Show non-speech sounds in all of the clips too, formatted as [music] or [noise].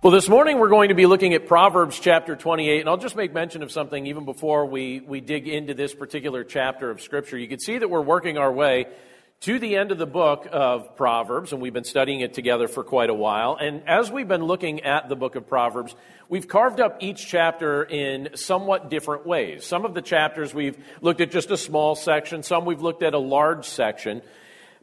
Well, this morning we're going to be looking at Proverbs chapter 28, and I'll just make mention of something even before we, we dig into this particular chapter of Scripture. You can see that we're working our way to the end of the book of Proverbs, and we've been studying it together for quite a while. And as we've been looking at the book of Proverbs, we've carved up each chapter in somewhat different ways. Some of the chapters we've looked at just a small section, some we've looked at a large section.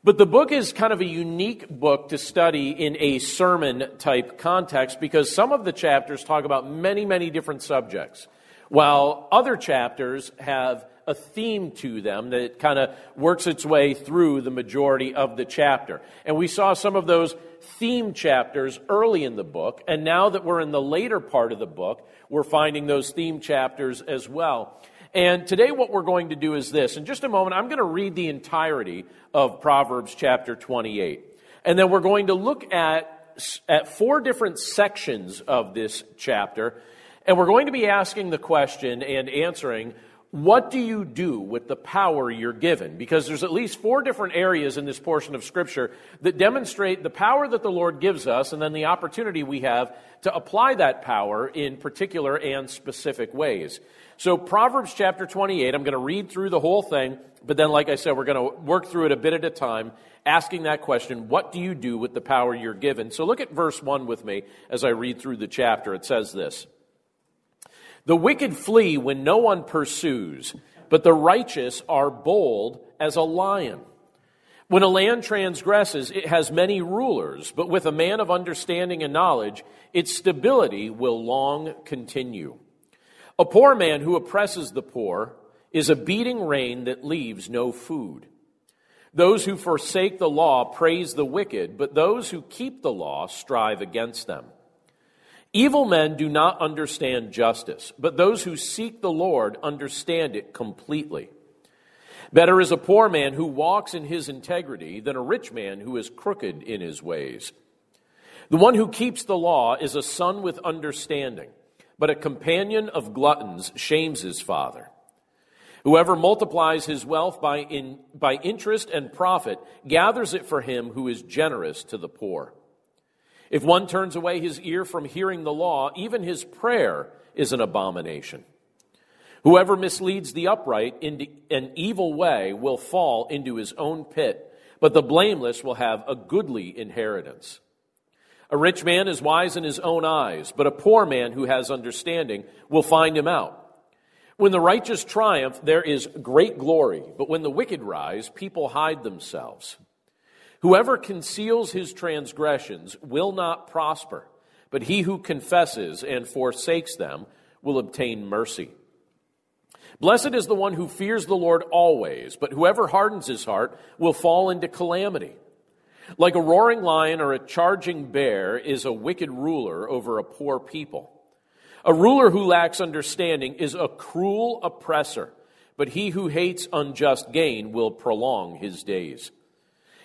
But the book is kind of a unique book to study in a sermon type context because some of the chapters talk about many, many different subjects, while other chapters have a theme to them that kind of works its way through the majority of the chapter. And we saw some of those theme chapters early in the book, and now that we're in the later part of the book, we're finding those theme chapters as well. And today, what we're going to do is this. In just a moment, I'm going to read the entirety of Proverbs chapter 28. And then we're going to look at, at four different sections of this chapter. And we're going to be asking the question and answering what do you do with the power you're given? Because there's at least four different areas in this portion of Scripture that demonstrate the power that the Lord gives us and then the opportunity we have to apply that power in particular and specific ways. So, Proverbs chapter 28, I'm going to read through the whole thing, but then, like I said, we're going to work through it a bit at a time, asking that question what do you do with the power you're given? So, look at verse 1 with me as I read through the chapter. It says this The wicked flee when no one pursues, but the righteous are bold as a lion. When a land transgresses, it has many rulers, but with a man of understanding and knowledge, its stability will long continue. A poor man who oppresses the poor is a beating rain that leaves no food. Those who forsake the law praise the wicked, but those who keep the law strive against them. Evil men do not understand justice, but those who seek the Lord understand it completely. Better is a poor man who walks in his integrity than a rich man who is crooked in his ways. The one who keeps the law is a son with understanding but a companion of gluttons shames his father. Whoever multiplies his wealth by, in, by interest and profit gathers it for him who is generous to the poor. If one turns away his ear from hearing the law, even his prayer is an abomination. Whoever misleads the upright into an evil way will fall into his own pit, but the blameless will have a goodly inheritance. A rich man is wise in his own eyes, but a poor man who has understanding will find him out. When the righteous triumph, there is great glory, but when the wicked rise, people hide themselves. Whoever conceals his transgressions will not prosper, but he who confesses and forsakes them will obtain mercy. Blessed is the one who fears the Lord always, but whoever hardens his heart will fall into calamity. Like a roaring lion or a charging bear is a wicked ruler over a poor people. A ruler who lacks understanding is a cruel oppressor, but he who hates unjust gain will prolong his days.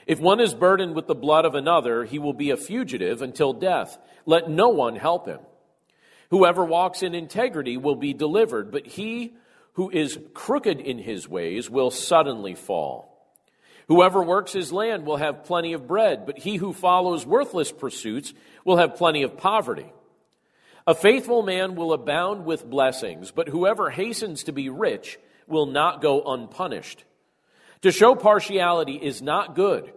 If one is burdened with the blood of another, he will be a fugitive until death. Let no one help him. Whoever walks in integrity will be delivered, but he who is crooked in his ways will suddenly fall. Whoever works his land will have plenty of bread, but he who follows worthless pursuits will have plenty of poverty. A faithful man will abound with blessings, but whoever hastens to be rich will not go unpunished. To show partiality is not good,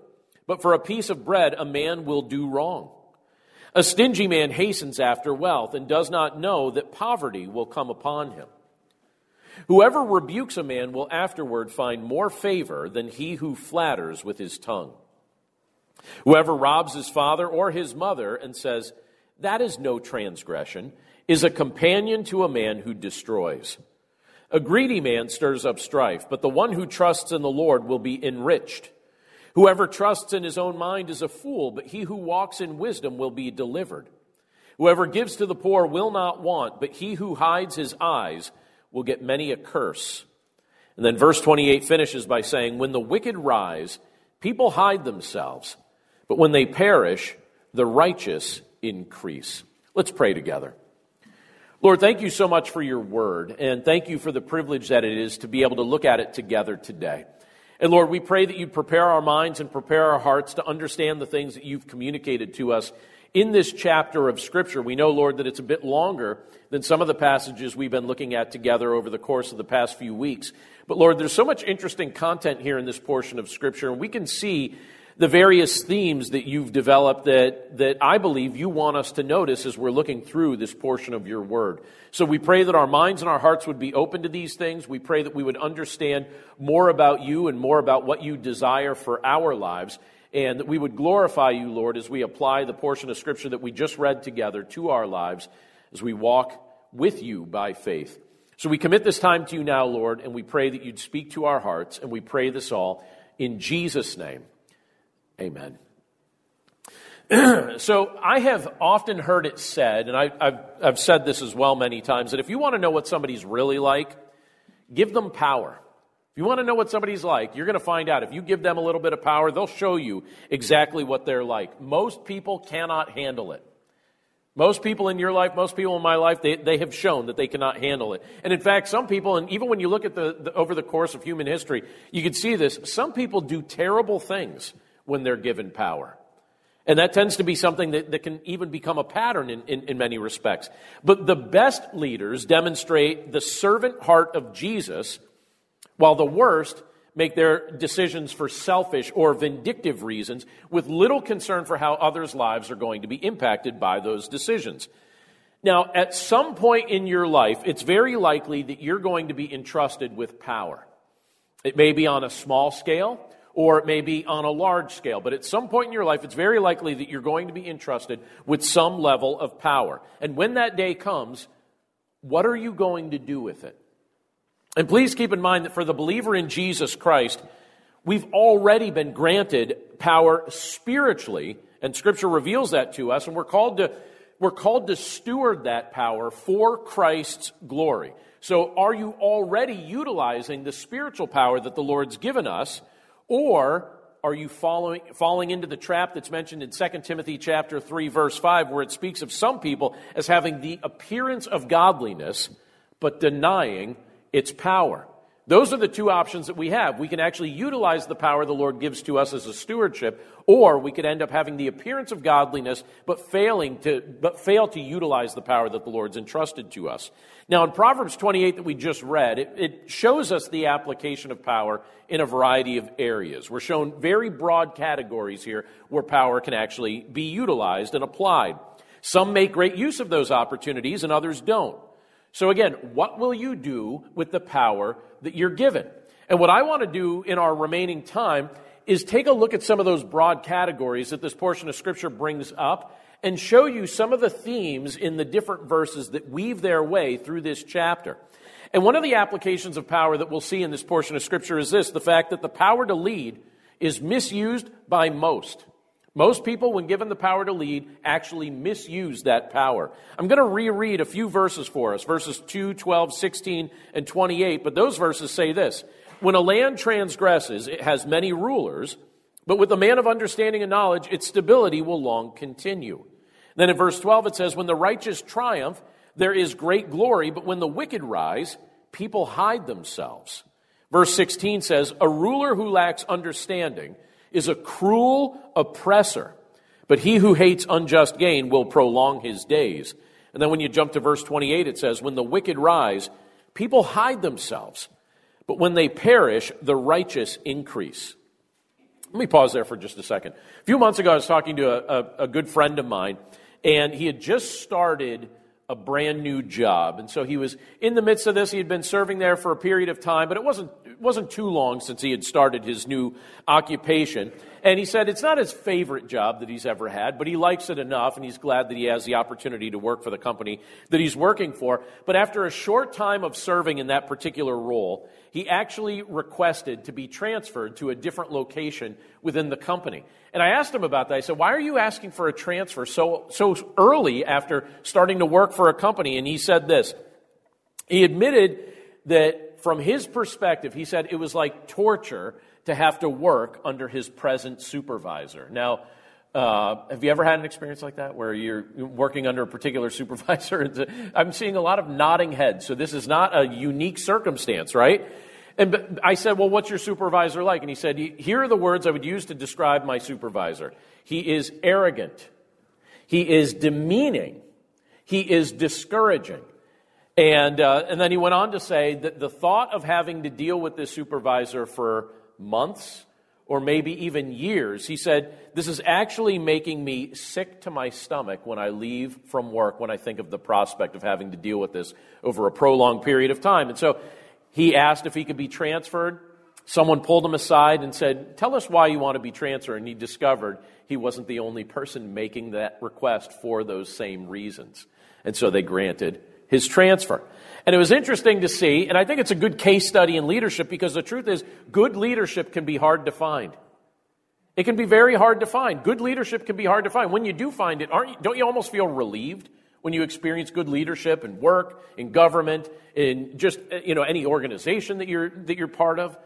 but for a piece of bread a man will do wrong. A stingy man hastens after wealth and does not know that poverty will come upon him. Whoever rebukes a man will afterward find more favor than he who flatters with his tongue. Whoever robs his father or his mother and says, That is no transgression, is a companion to a man who destroys. A greedy man stirs up strife, but the one who trusts in the Lord will be enriched. Whoever trusts in his own mind is a fool, but he who walks in wisdom will be delivered. Whoever gives to the poor will not want, but he who hides his eyes will get many a curse. And then verse 28 finishes by saying, When the wicked rise, people hide themselves, but when they perish, the righteous increase. Let's pray together. Lord, thank you so much for your word, and thank you for the privilege that it is to be able to look at it together today. And Lord, we pray that you prepare our minds and prepare our hearts to understand the things that you've communicated to us in this chapter of Scripture. We know, Lord, that it's a bit longer than some of the passages we've been looking at together over the course of the past few weeks. But Lord, there's so much interesting content here in this portion of Scripture, and we can see the various themes that you've developed that, that I believe you want us to notice as we're looking through this portion of your word. So we pray that our minds and our hearts would be open to these things. We pray that we would understand more about you and more about what you desire for our lives, and that we would glorify you, Lord, as we apply the portion of Scripture that we just read together to our lives as we walk with you by faith. So we commit this time to you now, Lord, and we pray that you'd speak to our hearts, and we pray this all in Jesus' name. Amen. [clears throat] so I have often heard it said, and I, have I've said this as well many times, that if you want to know what somebody's really like, give them power. If you want to know what somebody's like, you're going to find out. If you give them a little bit of power, they'll show you exactly what they're like. Most people cannot handle it. Most people in your life, most people in my life, they, they have shown that they cannot handle it. And in fact, some people, and even when you look at the, the over the course of human history, you can see this. Some people do terrible things when they're given power. And that tends to be something that, that can even become a pattern in, in, in many respects. But the best leaders demonstrate the servant heart of Jesus, while the worst make their decisions for selfish or vindictive reasons with little concern for how others' lives are going to be impacted by those decisions. Now, at some point in your life, it's very likely that you're going to be entrusted with power. It may be on a small scale, or it may be on a large scale. But at some point in your life, it's very likely that you're going to be entrusted with some level of power. And when that day comes, what are you going to do with it? And please keep in mind that for the believer in Jesus Christ, we've already been granted power spiritually, and Scripture reveals that to us, and we're called to, we're called to steward that power for Christ's glory. So, are you already utilizing the spiritual power that the Lord's given us? Or are you following, falling into the trap that's mentioned in 2 Timothy chapter 3 verse 5 where it speaks of some people as having the appearance of godliness but denying its power? Those are the two options that we have. We can actually utilize the power the Lord gives to us as a stewardship, or we could end up having the appearance of godliness, but failing to, but fail to utilize the power that the Lord's entrusted to us. Now, in Proverbs 28 that we just read, it, it shows us the application of power in a variety of areas. We're shown very broad categories here where power can actually be utilized and applied. Some make great use of those opportunities and others don't. So again, what will you do with the power that you're given? And what I want to do in our remaining time is take a look at some of those broad categories that this portion of scripture brings up and show you some of the themes in the different verses that weave their way through this chapter. And one of the applications of power that we'll see in this portion of scripture is this, the fact that the power to lead is misused by most. Most people, when given the power to lead, actually misuse that power. I'm going to reread a few verses for us, verses 2, 12, 16, and 28, but those verses say this. When a land transgresses, it has many rulers, but with a man of understanding and knowledge, its stability will long continue. Then in verse 12 it says, When the righteous triumph, there is great glory, but when the wicked rise, people hide themselves. Verse 16 says, A ruler who lacks understanding is a cruel oppressor, but he who hates unjust gain will prolong his days. And then when you jump to verse 28, it says, When the wicked rise, people hide themselves, but when they perish, the righteous increase. Let me pause there for just a second. A few months ago, I was talking to a, a, a good friend of mine, and he had just started a brand new job. And so he was in the midst of this. He had been serving there for a period of time, but it wasn't it wasn't too long since he had started his new occupation. And he said it's not his favorite job that he's ever had, but he likes it enough and he's glad that he has the opportunity to work for the company that he's working for. But after a short time of serving in that particular role, he actually requested to be transferred to a different location within the company. And I asked him about that. I said, Why are you asking for a transfer so, so early after starting to work for a company? And he said this. He admitted that from his perspective, he said it was like torture to have to work under his present supervisor. Now, uh, have you ever had an experience like that where you're working under a particular [laughs] supervisor? I'm seeing a lot of nodding heads, so this is not a unique circumstance, right? And I said, Well, what's your supervisor like? And he said, Here are the words I would use to describe my supervisor. He is arrogant, he is demeaning, he is discouraging. And, uh, and then he went on to say that the thought of having to deal with this supervisor for months or maybe even years. He said, This is actually making me sick to my stomach when I leave from work, when I think of the prospect of having to deal with this over a prolonged period of time. And so he asked if he could be transferred. Someone pulled him aside and said, Tell us why you want to be transferred. And he discovered he wasn't the only person making that request for those same reasons. And so they granted his transfer. And it was interesting to see, and I think it's a good case study in leadership because the truth is, good leadership can be hard to find. It can be very hard to find. Good leadership can be hard to find. When you do find it, aren't you, don't you almost feel relieved when you experience good leadership in work, in government, in just uh, you know any organization that you're that you're part of?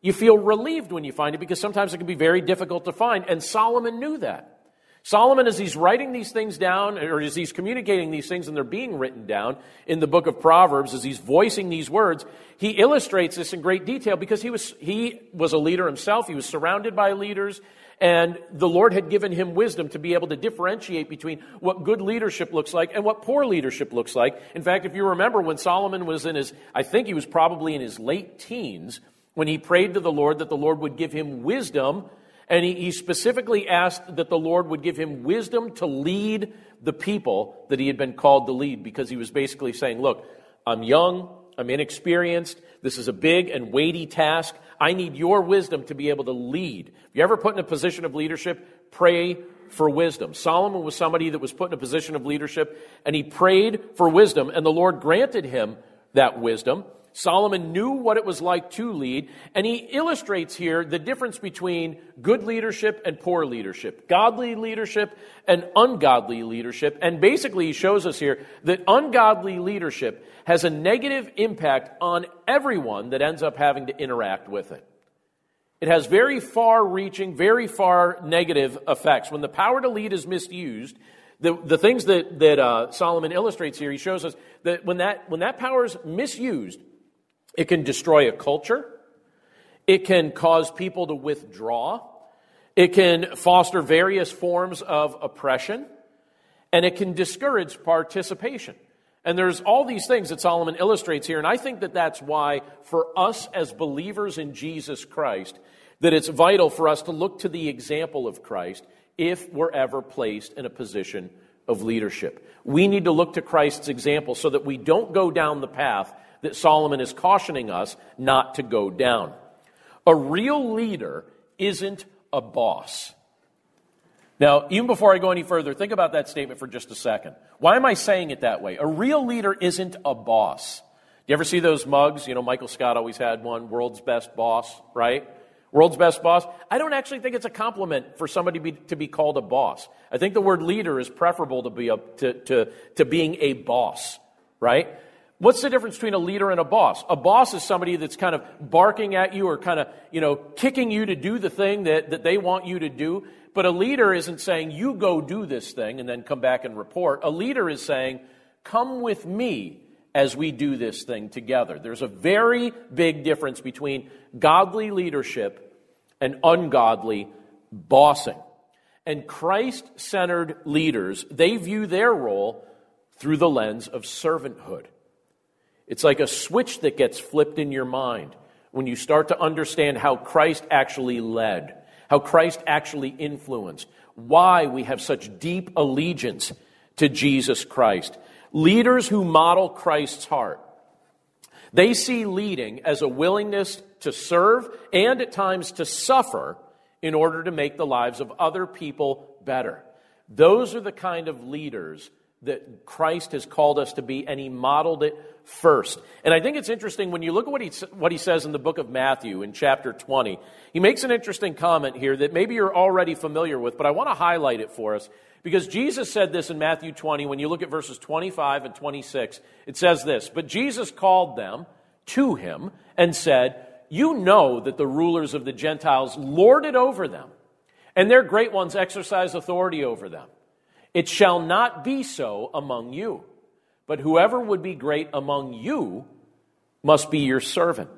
You feel relieved when you find it because sometimes it can be very difficult to find. And Solomon knew that. Solomon, as he's writing these things down, or as he's communicating these things and they're being written down in the book of Proverbs, as he's voicing these words, he illustrates this in great detail because he was, he was a leader himself. He was surrounded by leaders, and the Lord had given him wisdom to be able to differentiate between what good leadership looks like and what poor leadership looks like. In fact, if you remember when Solomon was in his, I think he was probably in his late teens, when he prayed to the Lord that the Lord would give him wisdom and he, specifically asked that the Lord would give him wisdom to lead the people that he had been called to lead because he was basically saying, Look, I'm young, I'm inexperienced, this is a big and weighty task. I need your wisdom to be able to lead. If you ever put in a position of leadership, pray for wisdom. Solomon was somebody that was put in a position of leadership, and he prayed for wisdom, and the Lord granted him that wisdom. Solomon knew what it was like to lead, and he illustrates here the difference between good leadership and poor leadership, godly leadership and ungodly leadership. And basically, he shows us here that ungodly leadership has a negative impact on everyone that ends up having to interact with it. It has very far reaching, very far negative effects. When the power to lead is misused, the, the things that, that uh, Solomon illustrates here, he shows us that when that, when that power is misused, it can destroy a culture. It can cause people to withdraw. It can foster various forms of oppression. And it can discourage participation. And there's all these things that Solomon illustrates here. And I think that that's why, for us as believers in Jesus Christ, that it's vital for us to look to the example of Christ if we're ever placed in a position of leadership. We need to look to Christ's example so that we don't go down the path that Solomon is cautioning us not to go down. A real leader isn't a boss. Now, even before I go any further, think about that statement for just a second. Why am I saying it that way? A real leader isn't a boss. Do you ever see those mugs? You know, Michael Scott always had one, world's best boss, right? World's best boss. I don't actually think it's a compliment for somebody to be, to be called a boss. I think the word leader is preferable to, be a, to, to, to being a boss, right? What's the difference between a leader and a boss? A boss is somebody that's kind of barking at you or kind of, you know, kicking you to do the thing that, that they want you to do. But a leader isn't saying, you go do this thing and then come back and report. A leader is saying, come with me as we do this thing together. There's a very big difference between godly leadership and ungodly bossing. And Christ centered leaders, they view their role through the lens of servanthood. It's like a switch that gets flipped in your mind when you start to understand how Christ actually led, how Christ actually influenced, why we have such deep allegiance to Jesus Christ. Leaders who model Christ's heart. They see leading as a willingness to serve and at times to suffer in order to make the lives of other people better. Those are the kind of leaders that Christ has called us to be, and he modeled it first. And I think it's interesting when you look at what he, what he says in the book of Matthew in chapter 20. He makes an interesting comment here that maybe you're already familiar with, but I want to highlight it for us because Jesus said this in Matthew 20. When you look at verses 25 and 26, it says this But Jesus called them to him and said, You know that the rulers of the Gentiles lord it over them, and their great ones exercise authority over them. It shall not be so among you, but whoever would be great among you must be your servant.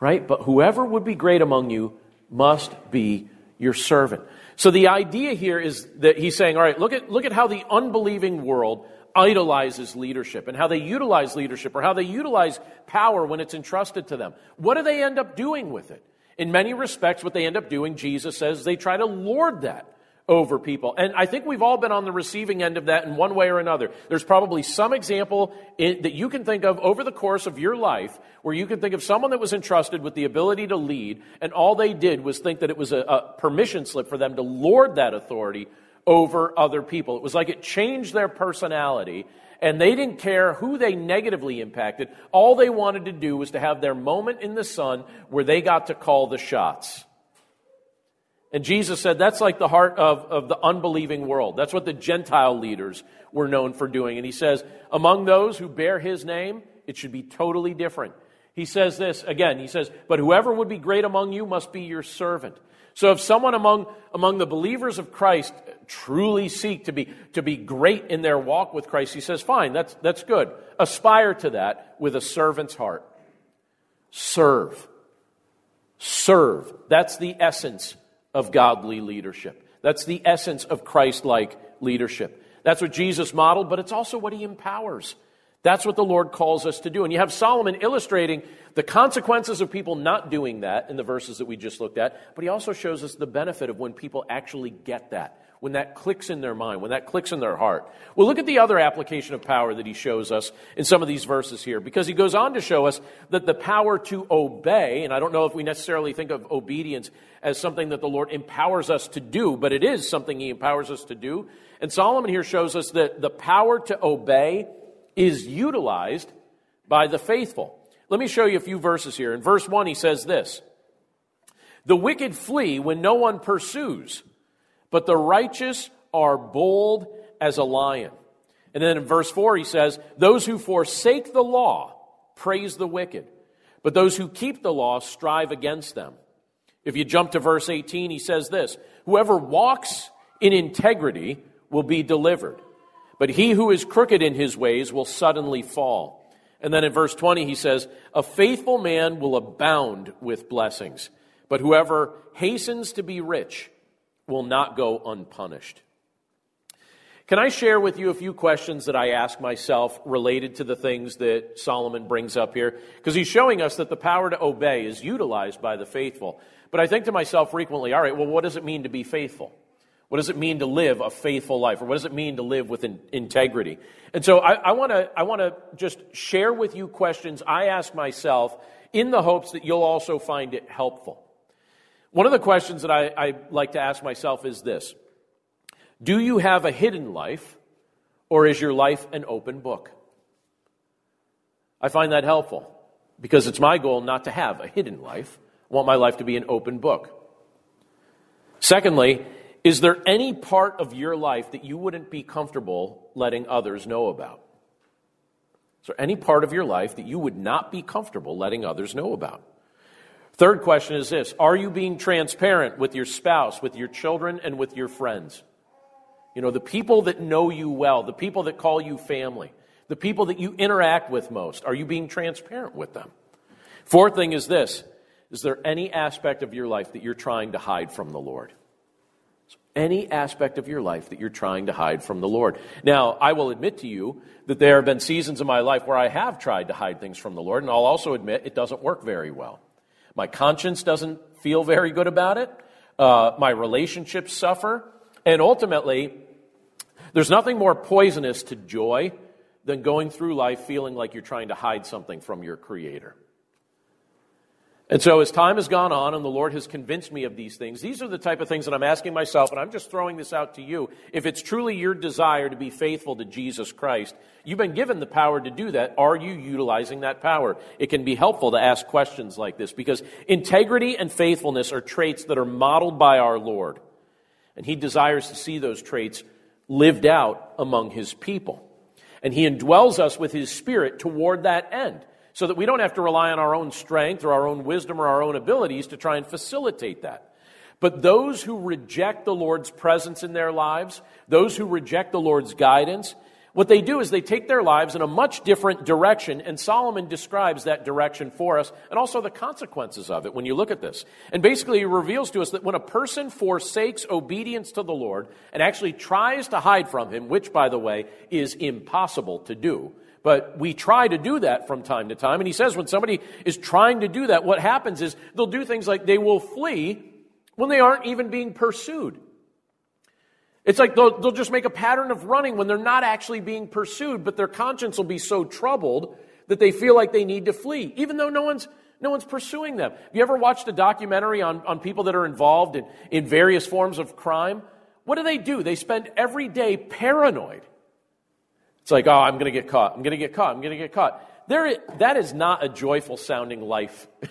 Right? But whoever would be great among you must be your servant. So the idea here is that he's saying, all right, look at, look at how the unbelieving world idolizes leadership and how they utilize leadership or how they utilize power when it's entrusted to them. What do they end up doing with it? In many respects, what they end up doing, Jesus says, they try to lord that over people. And I think we've all been on the receiving end of that in one way or another. There's probably some example in, that you can think of over the course of your life where you can think of someone that was entrusted with the ability to lead, and all they did was think that it was a, a permission slip for them to lord that authority over other people. It was like it changed their personality, and they didn't care who they negatively impacted. All they wanted to do was to have their moment in the sun where they got to call the shots. And Jesus said that's like the heart of, of the unbelieving world. That's what the Gentile leaders were known for doing. And he says, among those who bear his name, it should be totally different. He says this again, he says, But whoever would be great among you must be your servant. So if someone among, among the believers of Christ truly seek to be, to be great in their walk with Christ, he says, fine, that's, that's good. Aspire to that with a servant's heart. Serve. Serve. That's the essence of godly leadership. That's the essence of Christ like leadership. That's what Jesus modeled, but it's also what he empowers. That's what the Lord calls us to do. And you have Solomon illustrating the consequences of people not doing that in the verses that we just looked at, but he also shows us the benefit of when people actually get that, when that clicks in their mind, when that clicks in their heart. Well, look at the other application of power that he shows us in some of these verses here, because he goes on to show us that the power to obey, and I don't know if we necessarily think of obedience as something that the Lord empowers us to do, but it is something he empowers us to do. And Solomon here shows us that the power to obey is utilized by the faithful. Let me show you a few verses here. In verse 1, he says this The wicked flee when no one pursues, but the righteous are bold as a lion. And then in verse 4, he says, Those who forsake the law praise the wicked, but those who keep the law strive against them. If you jump to verse 18, he says this Whoever walks in integrity will be delivered. But he who is crooked in his ways will suddenly fall. And then in verse 20, he says, A faithful man will abound with blessings, but whoever hastens to be rich will not go unpunished. Can I share with you a few questions that I ask myself related to the things that Solomon brings up here? Because he's showing us that the power to obey is utilized by the faithful. But I think to myself frequently, all right, well, what does it mean to be faithful? What does it mean to live a faithful life? Or what does it mean to live with in, integrity? And so I, want to I wanna just share with you questions I ask myself in the hopes that you'll also find it helpful. One of the questions that I, I like to ask myself is this Do you have a hidden life, or is your life an open book? I find that helpful because it's my goal not to have a hidden life. I want my life to be an open book. Secondly, is there any part of your life that you wouldn't be comfortable letting others know about? Is there any part of your life that you would not be comfortable letting others know about? Third question is this Are you being transparent with your spouse, with your children, and with your friends? You know, the people that know you well, the people that call you family, the people that you interact with most, are you being transparent with them? Fourth thing is this Is there any aspect of your life that you're trying to hide from the Lord? any aspect of your life that you're trying to hide from the Lord. Now, I will admit to you that there have been seasons in my life where I have tried to hide things from the Lord, and I'll also admit it doesn't work very well. My conscience doesn't feel very good about it. Uh, my relationships suffer. And ultimately, there's nothing more poisonous to joy than going through life feeling like you're trying to hide something from your Creator. And so, as time has gone on and the Lord has convinced me of these things, these are the type of things that I'm asking myself, and I'm just throwing this out to you. If it's truly your desire to be faithful to Jesus Christ, you've been given the power to do that. Are you utilizing that power? It can be helpful to ask questions like this because integrity and faithfulness are traits that are modeled by our Lord. And He desires to see those traits lived out among His people. And He indwells us with His Spirit toward that end so that we don't have to rely on our own strength or our own wisdom or our own abilities to try and facilitate that. But those who reject the Lord's presence in their lives, those who reject the Lord's guidance, what they do is they take their lives in a much different direction, and Solomon describes that direction for us and also the consequences of it when you look at this. And basically, he reveals to us that when a person forsakes obedience to the Lord and actually tries to hide from him, which, by the way, is impossible to do, but we try to do that from time to time. And he says when somebody is trying to do that, what happens is they'll do things like they will flee when they aren't even being pursued. It's like they'll, they'll just make a pattern of running when they're not actually being pursued, but their conscience will be so troubled that they feel like they need to flee, even though no one's, no one's pursuing them. Have you ever watched a documentary on, on people that are involved in, in various forms of crime? What do they do? They spend every day paranoid. It's like, oh, I'm going to get caught. I'm going to get caught. I'm going to get caught. There, that is not a joyful sounding life. [laughs]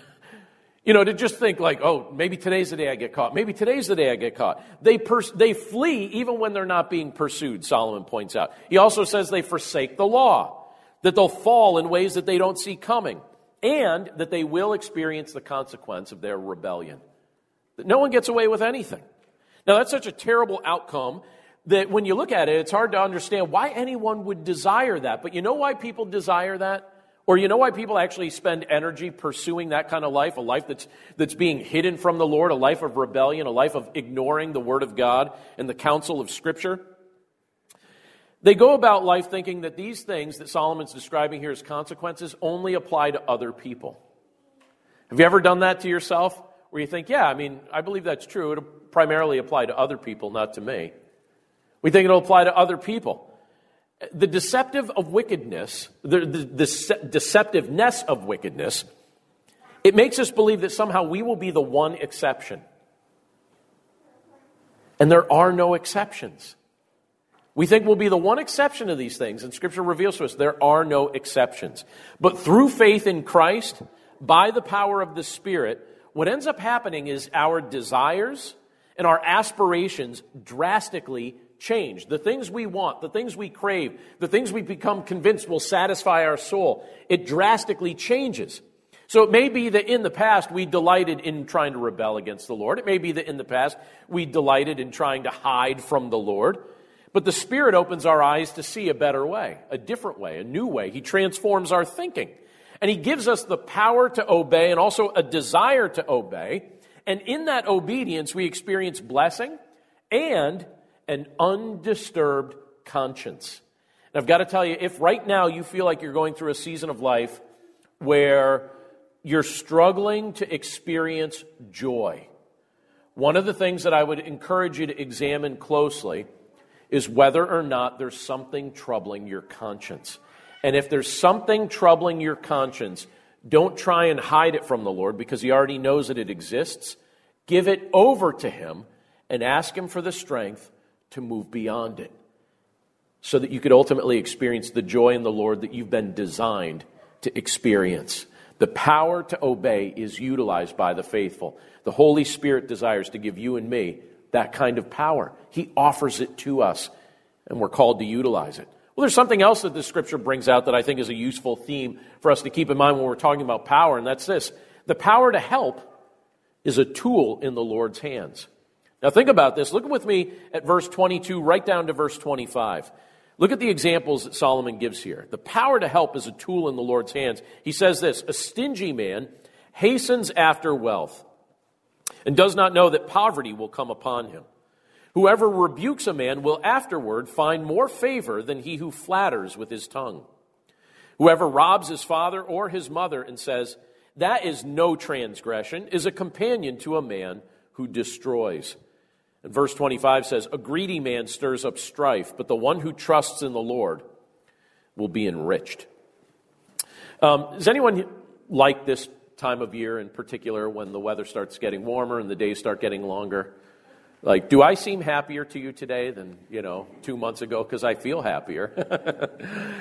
You know, to just think like, oh, maybe today's the day I get caught. Maybe today's the day I get caught. They, pers- they flee even when they're not being pursued, Solomon points out. He also says they forsake the law, that they'll fall in ways that they don't see coming, and that they will experience the consequence of their rebellion. That no one gets away with anything. Now, that's such a terrible outcome that when you look at it, it's hard to understand why anyone would desire that. But you know why people desire that? Or you know why people actually spend energy pursuing that kind of life, a life that's, that's being hidden from the Lord, a life of rebellion, a life of ignoring the Word of God and the counsel of Scripture? They go about life thinking that these things that Solomon's describing here as consequences only apply to other people. Have you ever done that to yourself? Where you think, yeah, I mean, I believe that's true. It'll primarily apply to other people, not to me. We think it'll apply to other people the deceptive of wickedness, the, the, the deceptiveness of wickedness, it makes us believe that somehow we will be the one exception. And there are no exceptions. We think we'll be the one exception to these things, and Scripture reveals to us there are no exceptions. But through faith in Christ, by the power of the Spirit, what ends up happening is our desires and our aspirations drastically change. The things we want, the things we crave, the things we become convinced will satisfy our soul, it drastically changes. So it may be that in the past we delighted in trying to rebel against the Lord. It may be that in the past we delighted in trying to hide from the Lord. But the Spirit opens our eyes to see a better way, a different way, a new way. He transforms our thinking. And He gives us the power to obey and also a desire to obey. And in that obedience, we experience blessing and an undisturbed conscience. And I've got to tell you, if right now you feel like you're going through a season of life where you're struggling to experience joy, one of the things that I would encourage you to examine closely is whether or not there's something troubling your conscience. And if there's something troubling your conscience, don't try and hide it from the Lord because He already knows that it exists. Give it over to Him and ask Him for the strength to move beyond it so that you could ultimately experience the joy in the Lord that you've been designed to experience. The power to obey is utilized by the faithful. The Holy Spirit desires to give you and me that kind of power. He offers it to us, and we're called to utilize it. Well, there's something else that the scripture brings out that I think is a useful theme for us to keep in mind when we're talking about power, and that's this the power to help is a tool in the Lord's hands. Now, think about this. Look with me at verse 22, right down to verse 25. Look at the examples that Solomon gives here. The power to help is a tool in the Lord's hands. He says this A stingy man hastens after wealth and does not know that poverty will come upon him. Whoever rebukes a man will afterward find more favor than he who flatters with his tongue. Whoever robs his father or his mother and says, That is no transgression, is a companion to a man who destroys. And verse 25 says, A greedy man stirs up strife, but the one who trusts in the Lord will be enriched. Um, does anyone like this time of year in particular when the weather starts getting warmer and the days start getting longer? Like, do I seem happier to you today than, you know, two months ago? Because I feel happier.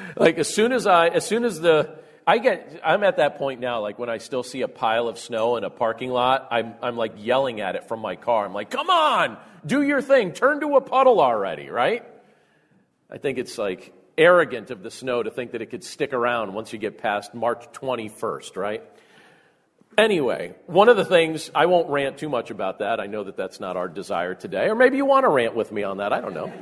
[laughs] like, as soon as I, as soon as the, I get, I'm at that point now, like when I still see a pile of snow in a parking lot, I'm, I'm like yelling at it from my car. I'm like, come on, do your thing, turn to a puddle already, right? I think it's like, arrogant of the snow to think that it could stick around once you get past March 21st, right? Anyway, one of the things, I won't rant too much about that. I know that that's not our desire today. Or maybe you want to rant with me on that. I don't know.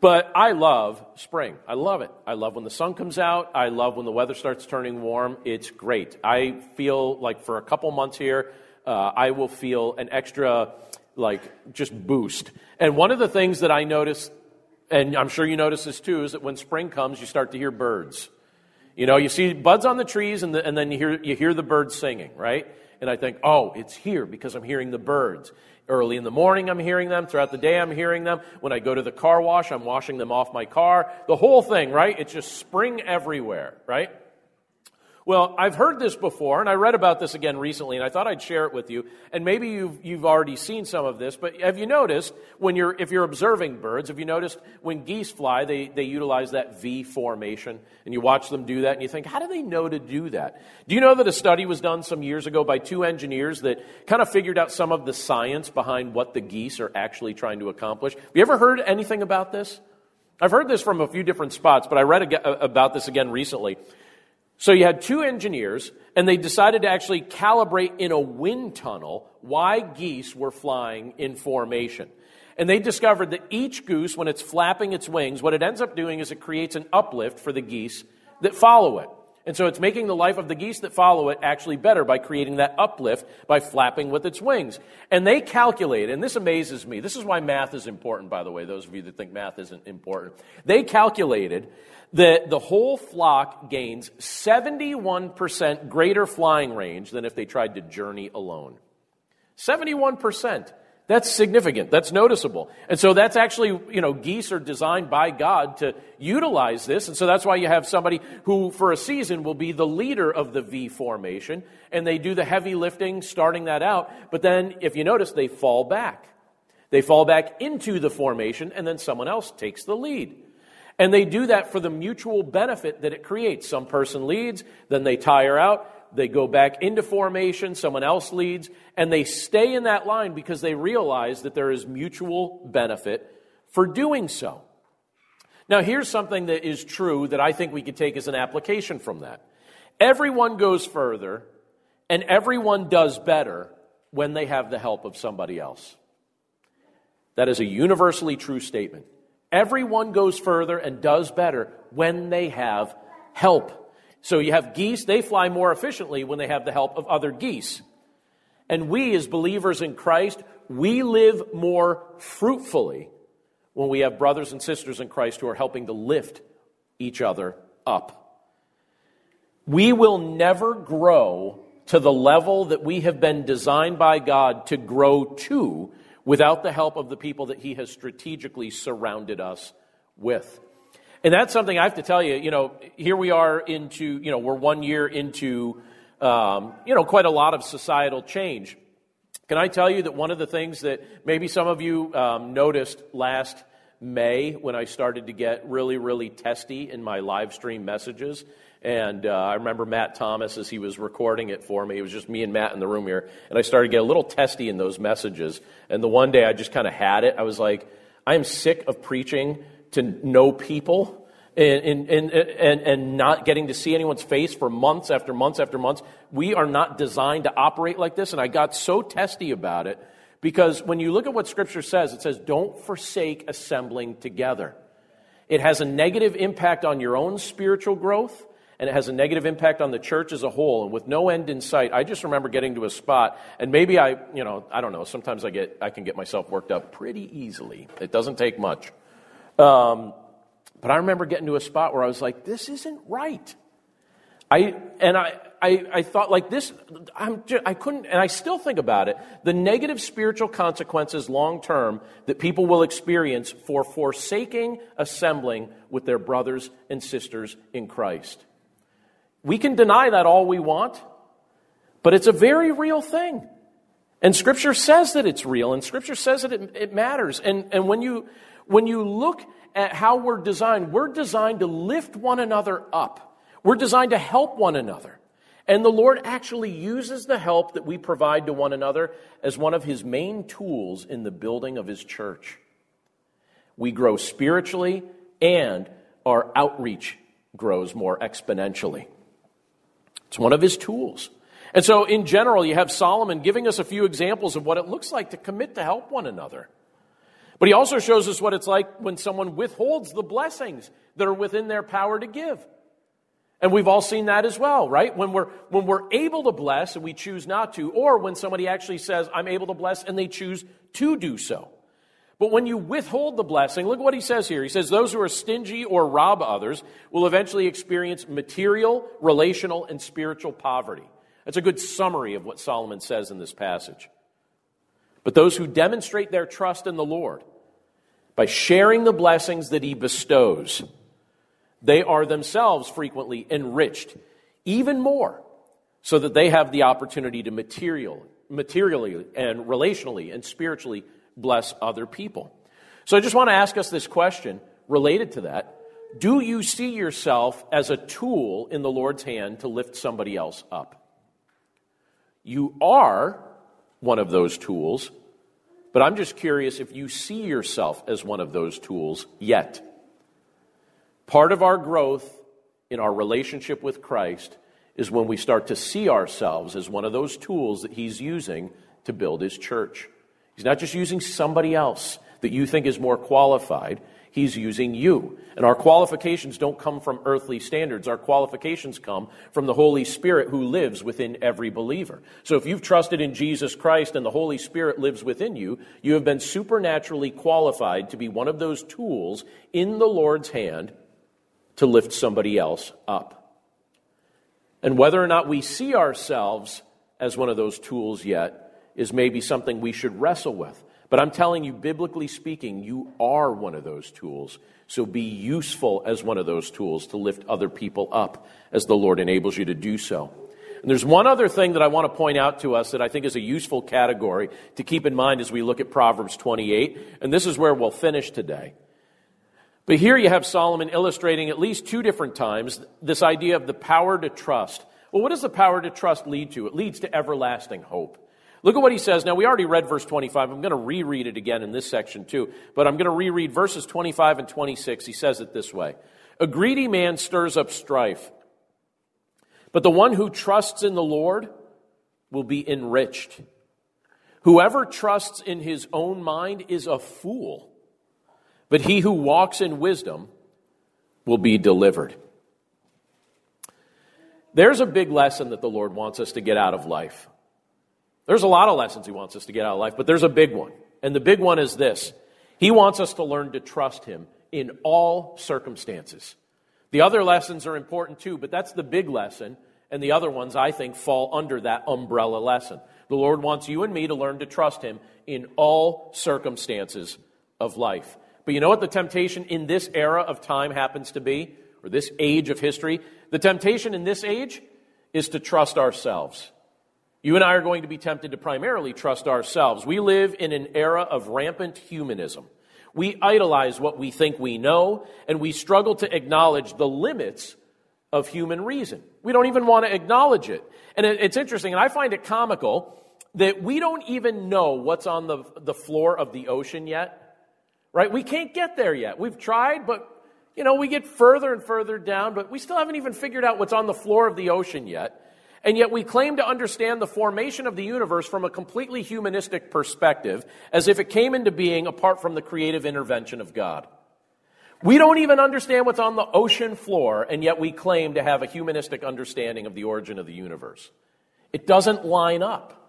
But I love spring. I love it. I love when the sun comes out. I love when the weather starts turning warm. It's great. I feel like for a couple months here, uh, I will feel an extra, like, just boost. And one of the things that I notice, and I'm sure you notice this too, is that when spring comes, you start to hear birds. You know, you see buds on the trees, and, the, and then you hear, you hear the birds singing, right? And I think, oh, it's here because I'm hearing the birds. Early in the morning, I'm hearing them. Throughout the day, I'm hearing them. When I go to the car wash, I'm washing them off my car. The whole thing, right? It's just spring everywhere, right? Well, I've heard this before, and I read about this again recently, and I thought I'd share it with you. And maybe you've, you've already seen some of this, but have you noticed when you're, if you're observing birds, have you noticed when geese fly, they, they utilize that V formation, and you watch them do that, and you think, how do they know to do that? Do you know that a study was done some years ago by two engineers that kind of figured out some of the science behind what the geese are actually trying to accomplish? Have you ever heard anything about this? I've heard this from a few different spots, but I read about this again recently. So you had two engineers, and they decided to actually calibrate in a wind tunnel why geese were flying in formation. And they discovered that each goose, when it's flapping its wings, what it ends up doing is it creates an uplift for the geese that follow it. And so it's making the life of the geese that follow it actually better by creating that uplift by flapping with its wings. And they calculate, and this amazes me. This is why math is important, by the way, those of you that think math isn't important. They calculated that the whole flock gains 71% greater flying range than if they tried to journey alone. 71%. That's significant. That's noticeable. And so that's actually, you know, geese are designed by God to utilize this. And so that's why you have somebody who, for a season, will be the leader of the V formation. And they do the heavy lifting, starting that out. But then, if you notice, they fall back. They fall back into the formation, and then someone else takes the lead. And they do that for the mutual benefit that it creates. Some person leads, then they tire out, they go back into formation, someone else leads, and they stay in that line because they realize that there is mutual benefit for doing so. Now, here's something that is true that I think we could take as an application from that. Everyone goes further, and everyone does better when they have the help of somebody else. That is a universally true statement. Everyone goes further and does better when they have help. So you have geese, they fly more efficiently when they have the help of other geese. And we, as believers in Christ, we live more fruitfully when we have brothers and sisters in Christ who are helping to lift each other up. We will never grow to the level that we have been designed by God to grow to without the help of the people that He has strategically surrounded us with. And that's something I have to tell you, you know, here we are into, you know, we're one year into, um, you know, quite a lot of societal change. Can I tell you that one of the things that maybe some of you um, noticed last May when I started to get really, really testy in my live stream messages and uh, I remember Matt Thomas as he was recording it for me. It was just me and Matt in the room here. And I started to get a little testy in those messages. And the one day I just kind of had it. I was like, I am sick of preaching to no people and, and, and, and not getting to see anyone's face for months after months after months. We are not designed to operate like this. And I got so testy about it because when you look at what Scripture says, it says, don't forsake assembling together. It has a negative impact on your own spiritual growth and it has a negative impact on the church as a whole and with no end in sight i just remember getting to a spot and maybe i you know i don't know sometimes i get i can get myself worked up pretty easily it doesn't take much um, but i remember getting to a spot where i was like this isn't right i and i I, I thought like this I'm just, i couldn't and i still think about it the negative spiritual consequences long term that people will experience for forsaking assembling with their brothers and sisters in christ we can deny that all we want, but it's a very real thing. And Scripture says that it's real, and Scripture says that it, it matters. And, and when, you, when you look at how we're designed, we're designed to lift one another up, we're designed to help one another. And the Lord actually uses the help that we provide to one another as one of His main tools in the building of His church. We grow spiritually and our outreach grows more exponentially. It's one of his tools. And so, in general, you have Solomon giving us a few examples of what it looks like to commit to help one another. But he also shows us what it's like when someone withholds the blessings that are within their power to give. And we've all seen that as well, right? When we're, when we're able to bless and we choose not to, or when somebody actually says, I'm able to bless, and they choose to do so. But when you withhold the blessing, look what he says here. He says, Those who are stingy or rob others will eventually experience material, relational, and spiritual poverty. That's a good summary of what Solomon says in this passage. But those who demonstrate their trust in the Lord by sharing the blessings that he bestows, they are themselves frequently enriched even more so that they have the opportunity to material, materially and relationally and spiritually bless other people. So I just want to ask us this question related to that. Do you see yourself as a tool in the Lord's hand to lift somebody else up? You are one of those tools, but I'm just curious if you see yourself as one of those tools yet. Part of our growth in our relationship with Christ is when we start to see ourselves as one of those tools that He's using to build His church. He's not just using somebody else that you think is more qualified. He's using you. And our qualifications don't come from earthly standards. Our qualifications come from the Holy Spirit who lives within every believer. So if you've trusted in Jesus Christ and the Holy Spirit lives within you, you have been supernaturally qualified to be one of those tools in the Lord's hand to lift somebody else up. And whether or not we see ourselves as one of those tools yet is maybe something we should wrestle with. But I'm telling you, biblically speaking, you are one of those tools. So be useful as one of those tools to lift other people up as the Lord enables you to do so. And there's one other thing that I want to point out to us that I think is a useful category to keep in mind as we look at Proverbs 28. And this is where we'll finish today. But here you have Solomon illustrating at least two different times this idea of the power to trust. Well, what does the power to trust lead to? It leads to everlasting hope. Look at what he says. Now, we already read verse 25. I'm going to reread it again in this section too, but I'm going to reread verses 25 and 26. He says it this way A greedy man stirs up strife, but the one who trusts in the Lord will be enriched. Whoever trusts in his own mind is a fool, but he who walks in wisdom will be delivered. There's a big lesson that the Lord wants us to get out of life. There's a lot of lessons he wants us to get out of life, but there's a big one. And the big one is this He wants us to learn to trust him in all circumstances. The other lessons are important too, but that's the big lesson. And the other ones, I think, fall under that umbrella lesson. The Lord wants you and me to learn to trust Him in all circumstances of life. But you know what the temptation in this era of time happens to be, or this age of history? The temptation in this age is to trust ourselves. You and I are going to be tempted to primarily trust ourselves. We live in an era of rampant humanism. We idolize what we think we know, and we struggle to acknowledge the limits of human reason. We don't even want to acknowledge it. And it's interesting, and I find it comical that we don't even know what's on the, the floor of the ocean yet. Right? We can't get there yet. We've tried, but you know, we get further and further down, but we still haven't even figured out what's on the floor of the ocean yet. And yet we claim to understand the formation of the universe from a completely humanistic perspective, as if it came into being apart from the creative intervention of God. We don't even understand what's on the ocean floor, and yet we claim to have a humanistic understanding of the origin of the universe. It doesn't line up.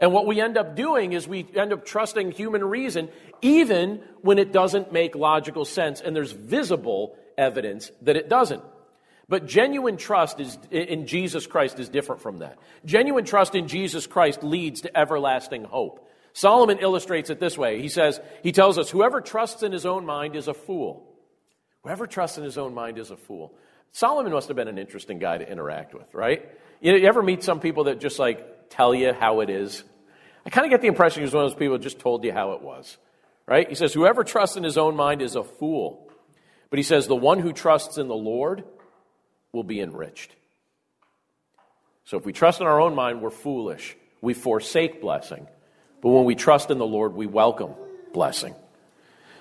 And what we end up doing is we end up trusting human reason, even when it doesn't make logical sense, and there's visible evidence that it doesn't. But genuine trust is, in Jesus Christ is different from that. Genuine trust in Jesus Christ leads to everlasting hope. Solomon illustrates it this way. He says, he tells us, whoever trusts in his own mind is a fool. Whoever trusts in his own mind is a fool. Solomon must have been an interesting guy to interact with, right? You, ever meet some people that just like tell you how it is? I kind of get the impression he was one of those people that just told you how it was, right? He says, whoever trusts in his own mind is a fool. But he says, the one who trusts in the Lord will be enriched. So if we trust in our own mind, we're foolish. We forsake blessing. But when we trust in the Lord, we welcome blessing.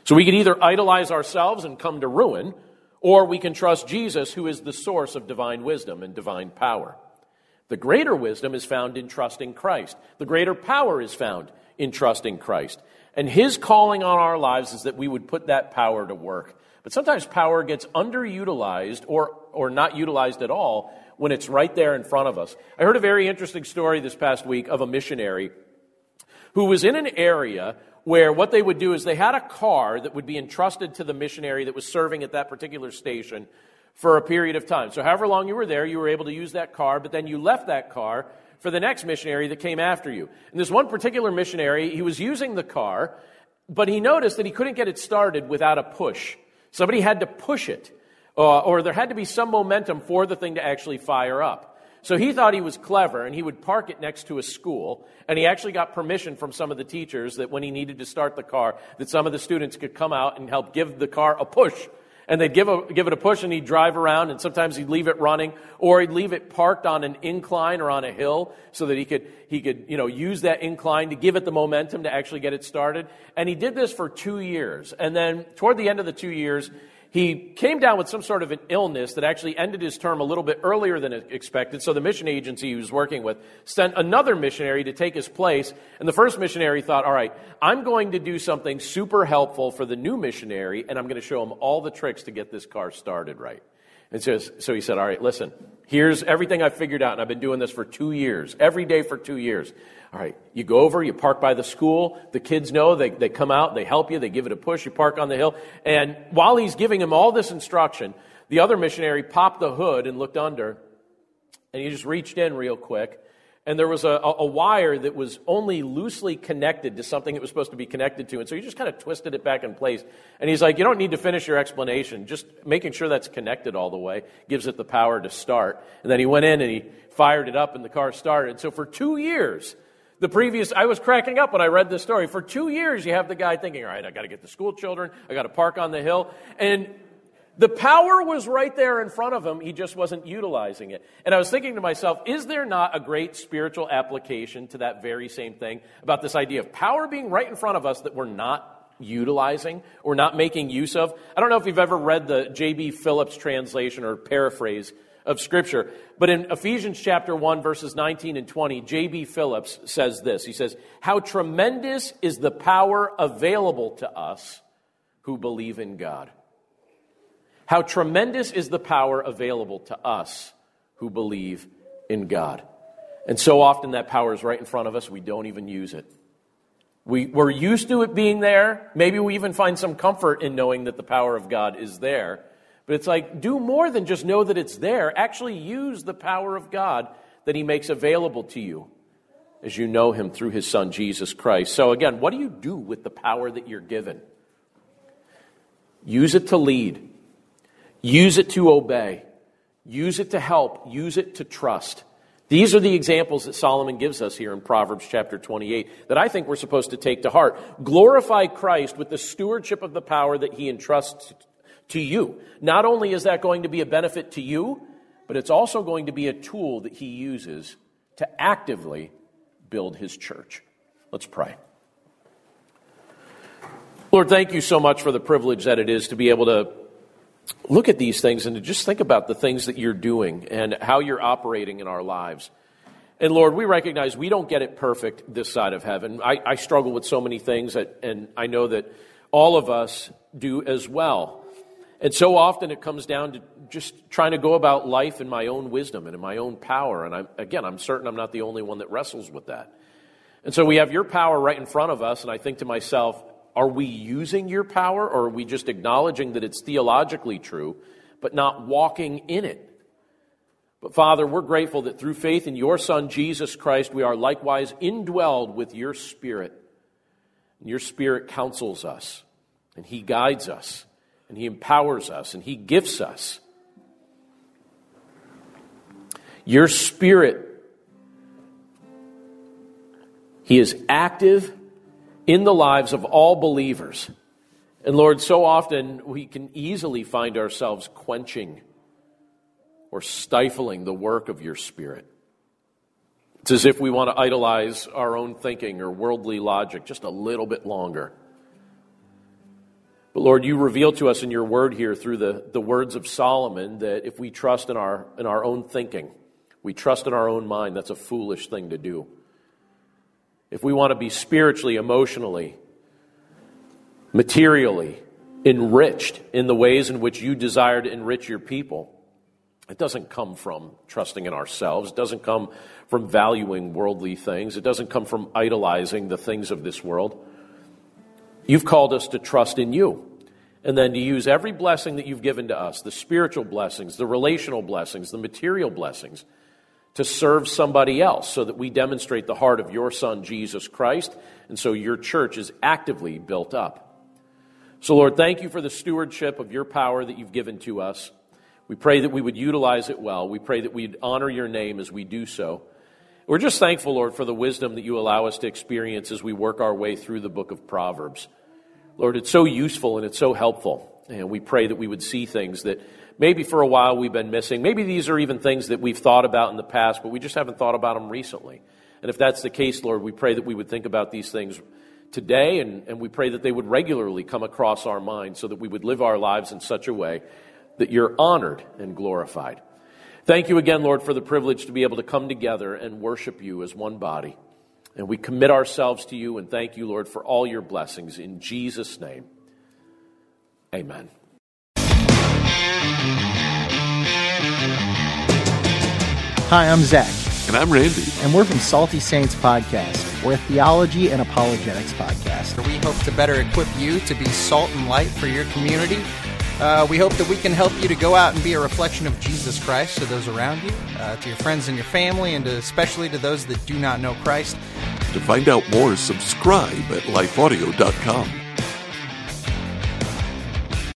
So we can either idolize ourselves and come to ruin, or we can trust Jesus, who is the source of divine wisdom and divine power. The greater wisdom is found in trusting Christ. The greater power is found in trusting Christ. And his calling on our lives is that we would put that power to work. But sometimes power gets underutilized or, or not utilized at all when it's right there in front of us. I heard a very interesting story this past week of a missionary who was in an area where what they would do is they had a car that would be entrusted to the missionary that was serving at that particular station for a period of time. So, however long you were there, you were able to use that car, but then you left that car for the next missionary that came after you. And this one particular missionary, he was using the car, but he noticed that he couldn't get it started without a push. Somebody had to push it, uh, or there had to be some momentum for the thing to actually fire up. So he thought he was clever, and he would park it next to a school. And he actually got permission from some of the teachers that when he needed to start the car, that some of the students could come out and help give the car a push and they'd give, a, give it a push and he'd drive around and sometimes he'd leave it running or he'd leave it parked on an incline or on a hill so that he could, he could you know, use that incline to give it the momentum to actually get it started. And he did this for two years. And then toward the end of the two years, he came down with some sort of an illness that actually ended his term a little bit earlier than expected. So the mission agency he was working with sent another missionary to take his place. And the first missionary thought, all right, I'm going to do something super helpful for the new missionary, and I'm going to show him all the tricks to get this car started right. And so, so he said, All right, listen, here's everything I've figured out, and I've been doing this for two years, every day for two years. All right, you go over, you park by the school, the kids know, they, they come out, they help you, they give it a push, you park on the hill. And while he's giving him all this instruction, the other missionary popped the hood and looked under, and he just reached in real quick and there was a, a, wire that was only loosely connected to something it was supposed to be connected to. And so he just kind of twisted it back in place. And he's like, You don't need to finish your explanation. Just making sure that's connected all the way gives it the power to start. And then he went in and he fired it up, and the car started. So for two years, the previous, I was cracking up when I read this story. For two years, you have the guy thinking, All right, I got to get the school children, I got to park on the hill. And the power was right there in front of him, he just wasn't utilizing it. And I was thinking to myself, is there not a great spiritual application to that very same thing about this idea of power being right in front of us that we're not utilizing or not making use of? I don't know if you've ever read the J.B. Phillips translation or paraphrase of Scripture, but in Ephesians chapter 1, verses 19 and 20, J.B. Phillips says this He says, How tremendous is the power available to us who believe in God. How tremendous is the power available to us who believe in God. And so often that power is right in front of us, we don't even use it. We, we're used to it being there. Maybe we even find some comfort in knowing that the power of God is there. But it's like, do more than just know that it's there. Actually, use the power of God that He makes available to you as you know Him through His Son, Jesus Christ. So, again, what do you do with the power that you're given? Use it to lead, Use it to obey. Use it to help. Use it to trust. These are the examples that Solomon gives us here in Proverbs chapter 28 that I think we're supposed to take to heart. Glorify Christ with the stewardship of the power that he entrusts to you. Not only is that going to be a benefit to you, but it's also going to be a tool that he uses to actively build his church. Let's pray. Lord, thank you so much for the privilege that it is to be able to look at these things and to just think about the things that you're doing and how you're operating in our lives. And Lord, we recognize we don't get it perfect this side of heaven. I, I struggle with so many things, that, and I know that all of us do as well. And so often it comes down to just trying to go about life in my own wisdom and in my own power. And I'm, again, I'm certain I'm not the only one that wrestles with that. And so we have your power right in front of us, and I think to myself, are we using your power or are we just acknowledging that it's theologically true, but not walking in it? But Father, we're grateful that through faith in your Son, Jesus Christ, we are likewise indwelled with your Spirit. And your Spirit counsels us, and He guides us, and He empowers us, and He gifts us. Your Spirit, He is active in the lives of all believers. And Lord, so often we can easily find ourselves quenching or stifling the work of your Spirit. It's as if we want to idolize our own thinking or worldly logic just a little bit longer. But Lord, you reveal to us in your word here through the, the words of Solomon that if we trust in our, in our own thinking, we trust in our own mind, that's a foolish thing to do. If we want to be spiritually, emotionally, materially enriched in the ways in which you desire to enrich your people, it doesn't come from trusting in ourselves. It doesn't come from valuing worldly things. It doesn't come from idolizing the things of this world. You've called us to trust in you and then to use every blessing that you've given to us the spiritual blessings, the relational blessings, the material blessings to serve somebody else so that we demonstrate the heart of your Son, Jesus Christ, and so your church is actively built up. So, Lord, thank you for the stewardship of your power that you've given to us. We pray that we would utilize it well. We pray that we'd honor your name as we do so. We're just thankful, Lord, for the wisdom that you allow us to experience as we work our way through the book of Proverbs. Lord, it's so useful and it's so helpful. And we pray that we would see things that maybe for a while we've been missing. Maybe these are even things that we've thought about in the past, but we just haven't thought about them recently. And if that's the case, Lord, we pray that we would think about these things today and, and we pray that they would regularly come across our minds so that we would live our lives in such a way that you're honored and glorified. Thank you again, Lord, for the privilege to be able to come together and worship you as one body. And we commit ourselves to you and thank you, Lord, for all your blessings. In Jesus' name, amen. Hi, I'm Zach. And I'm Randy. And we're from Salty Saints Podcast. We're a theology and apologetics podcast. We hope to better equip you to be salt and light for your community. Uh, we hope that we can help you to go out and be a reflection of Jesus Christ to those around you, uh, to your friends and your family, and to, especially to those that do not know Christ. To find out more, subscribe at lifeaudio.com.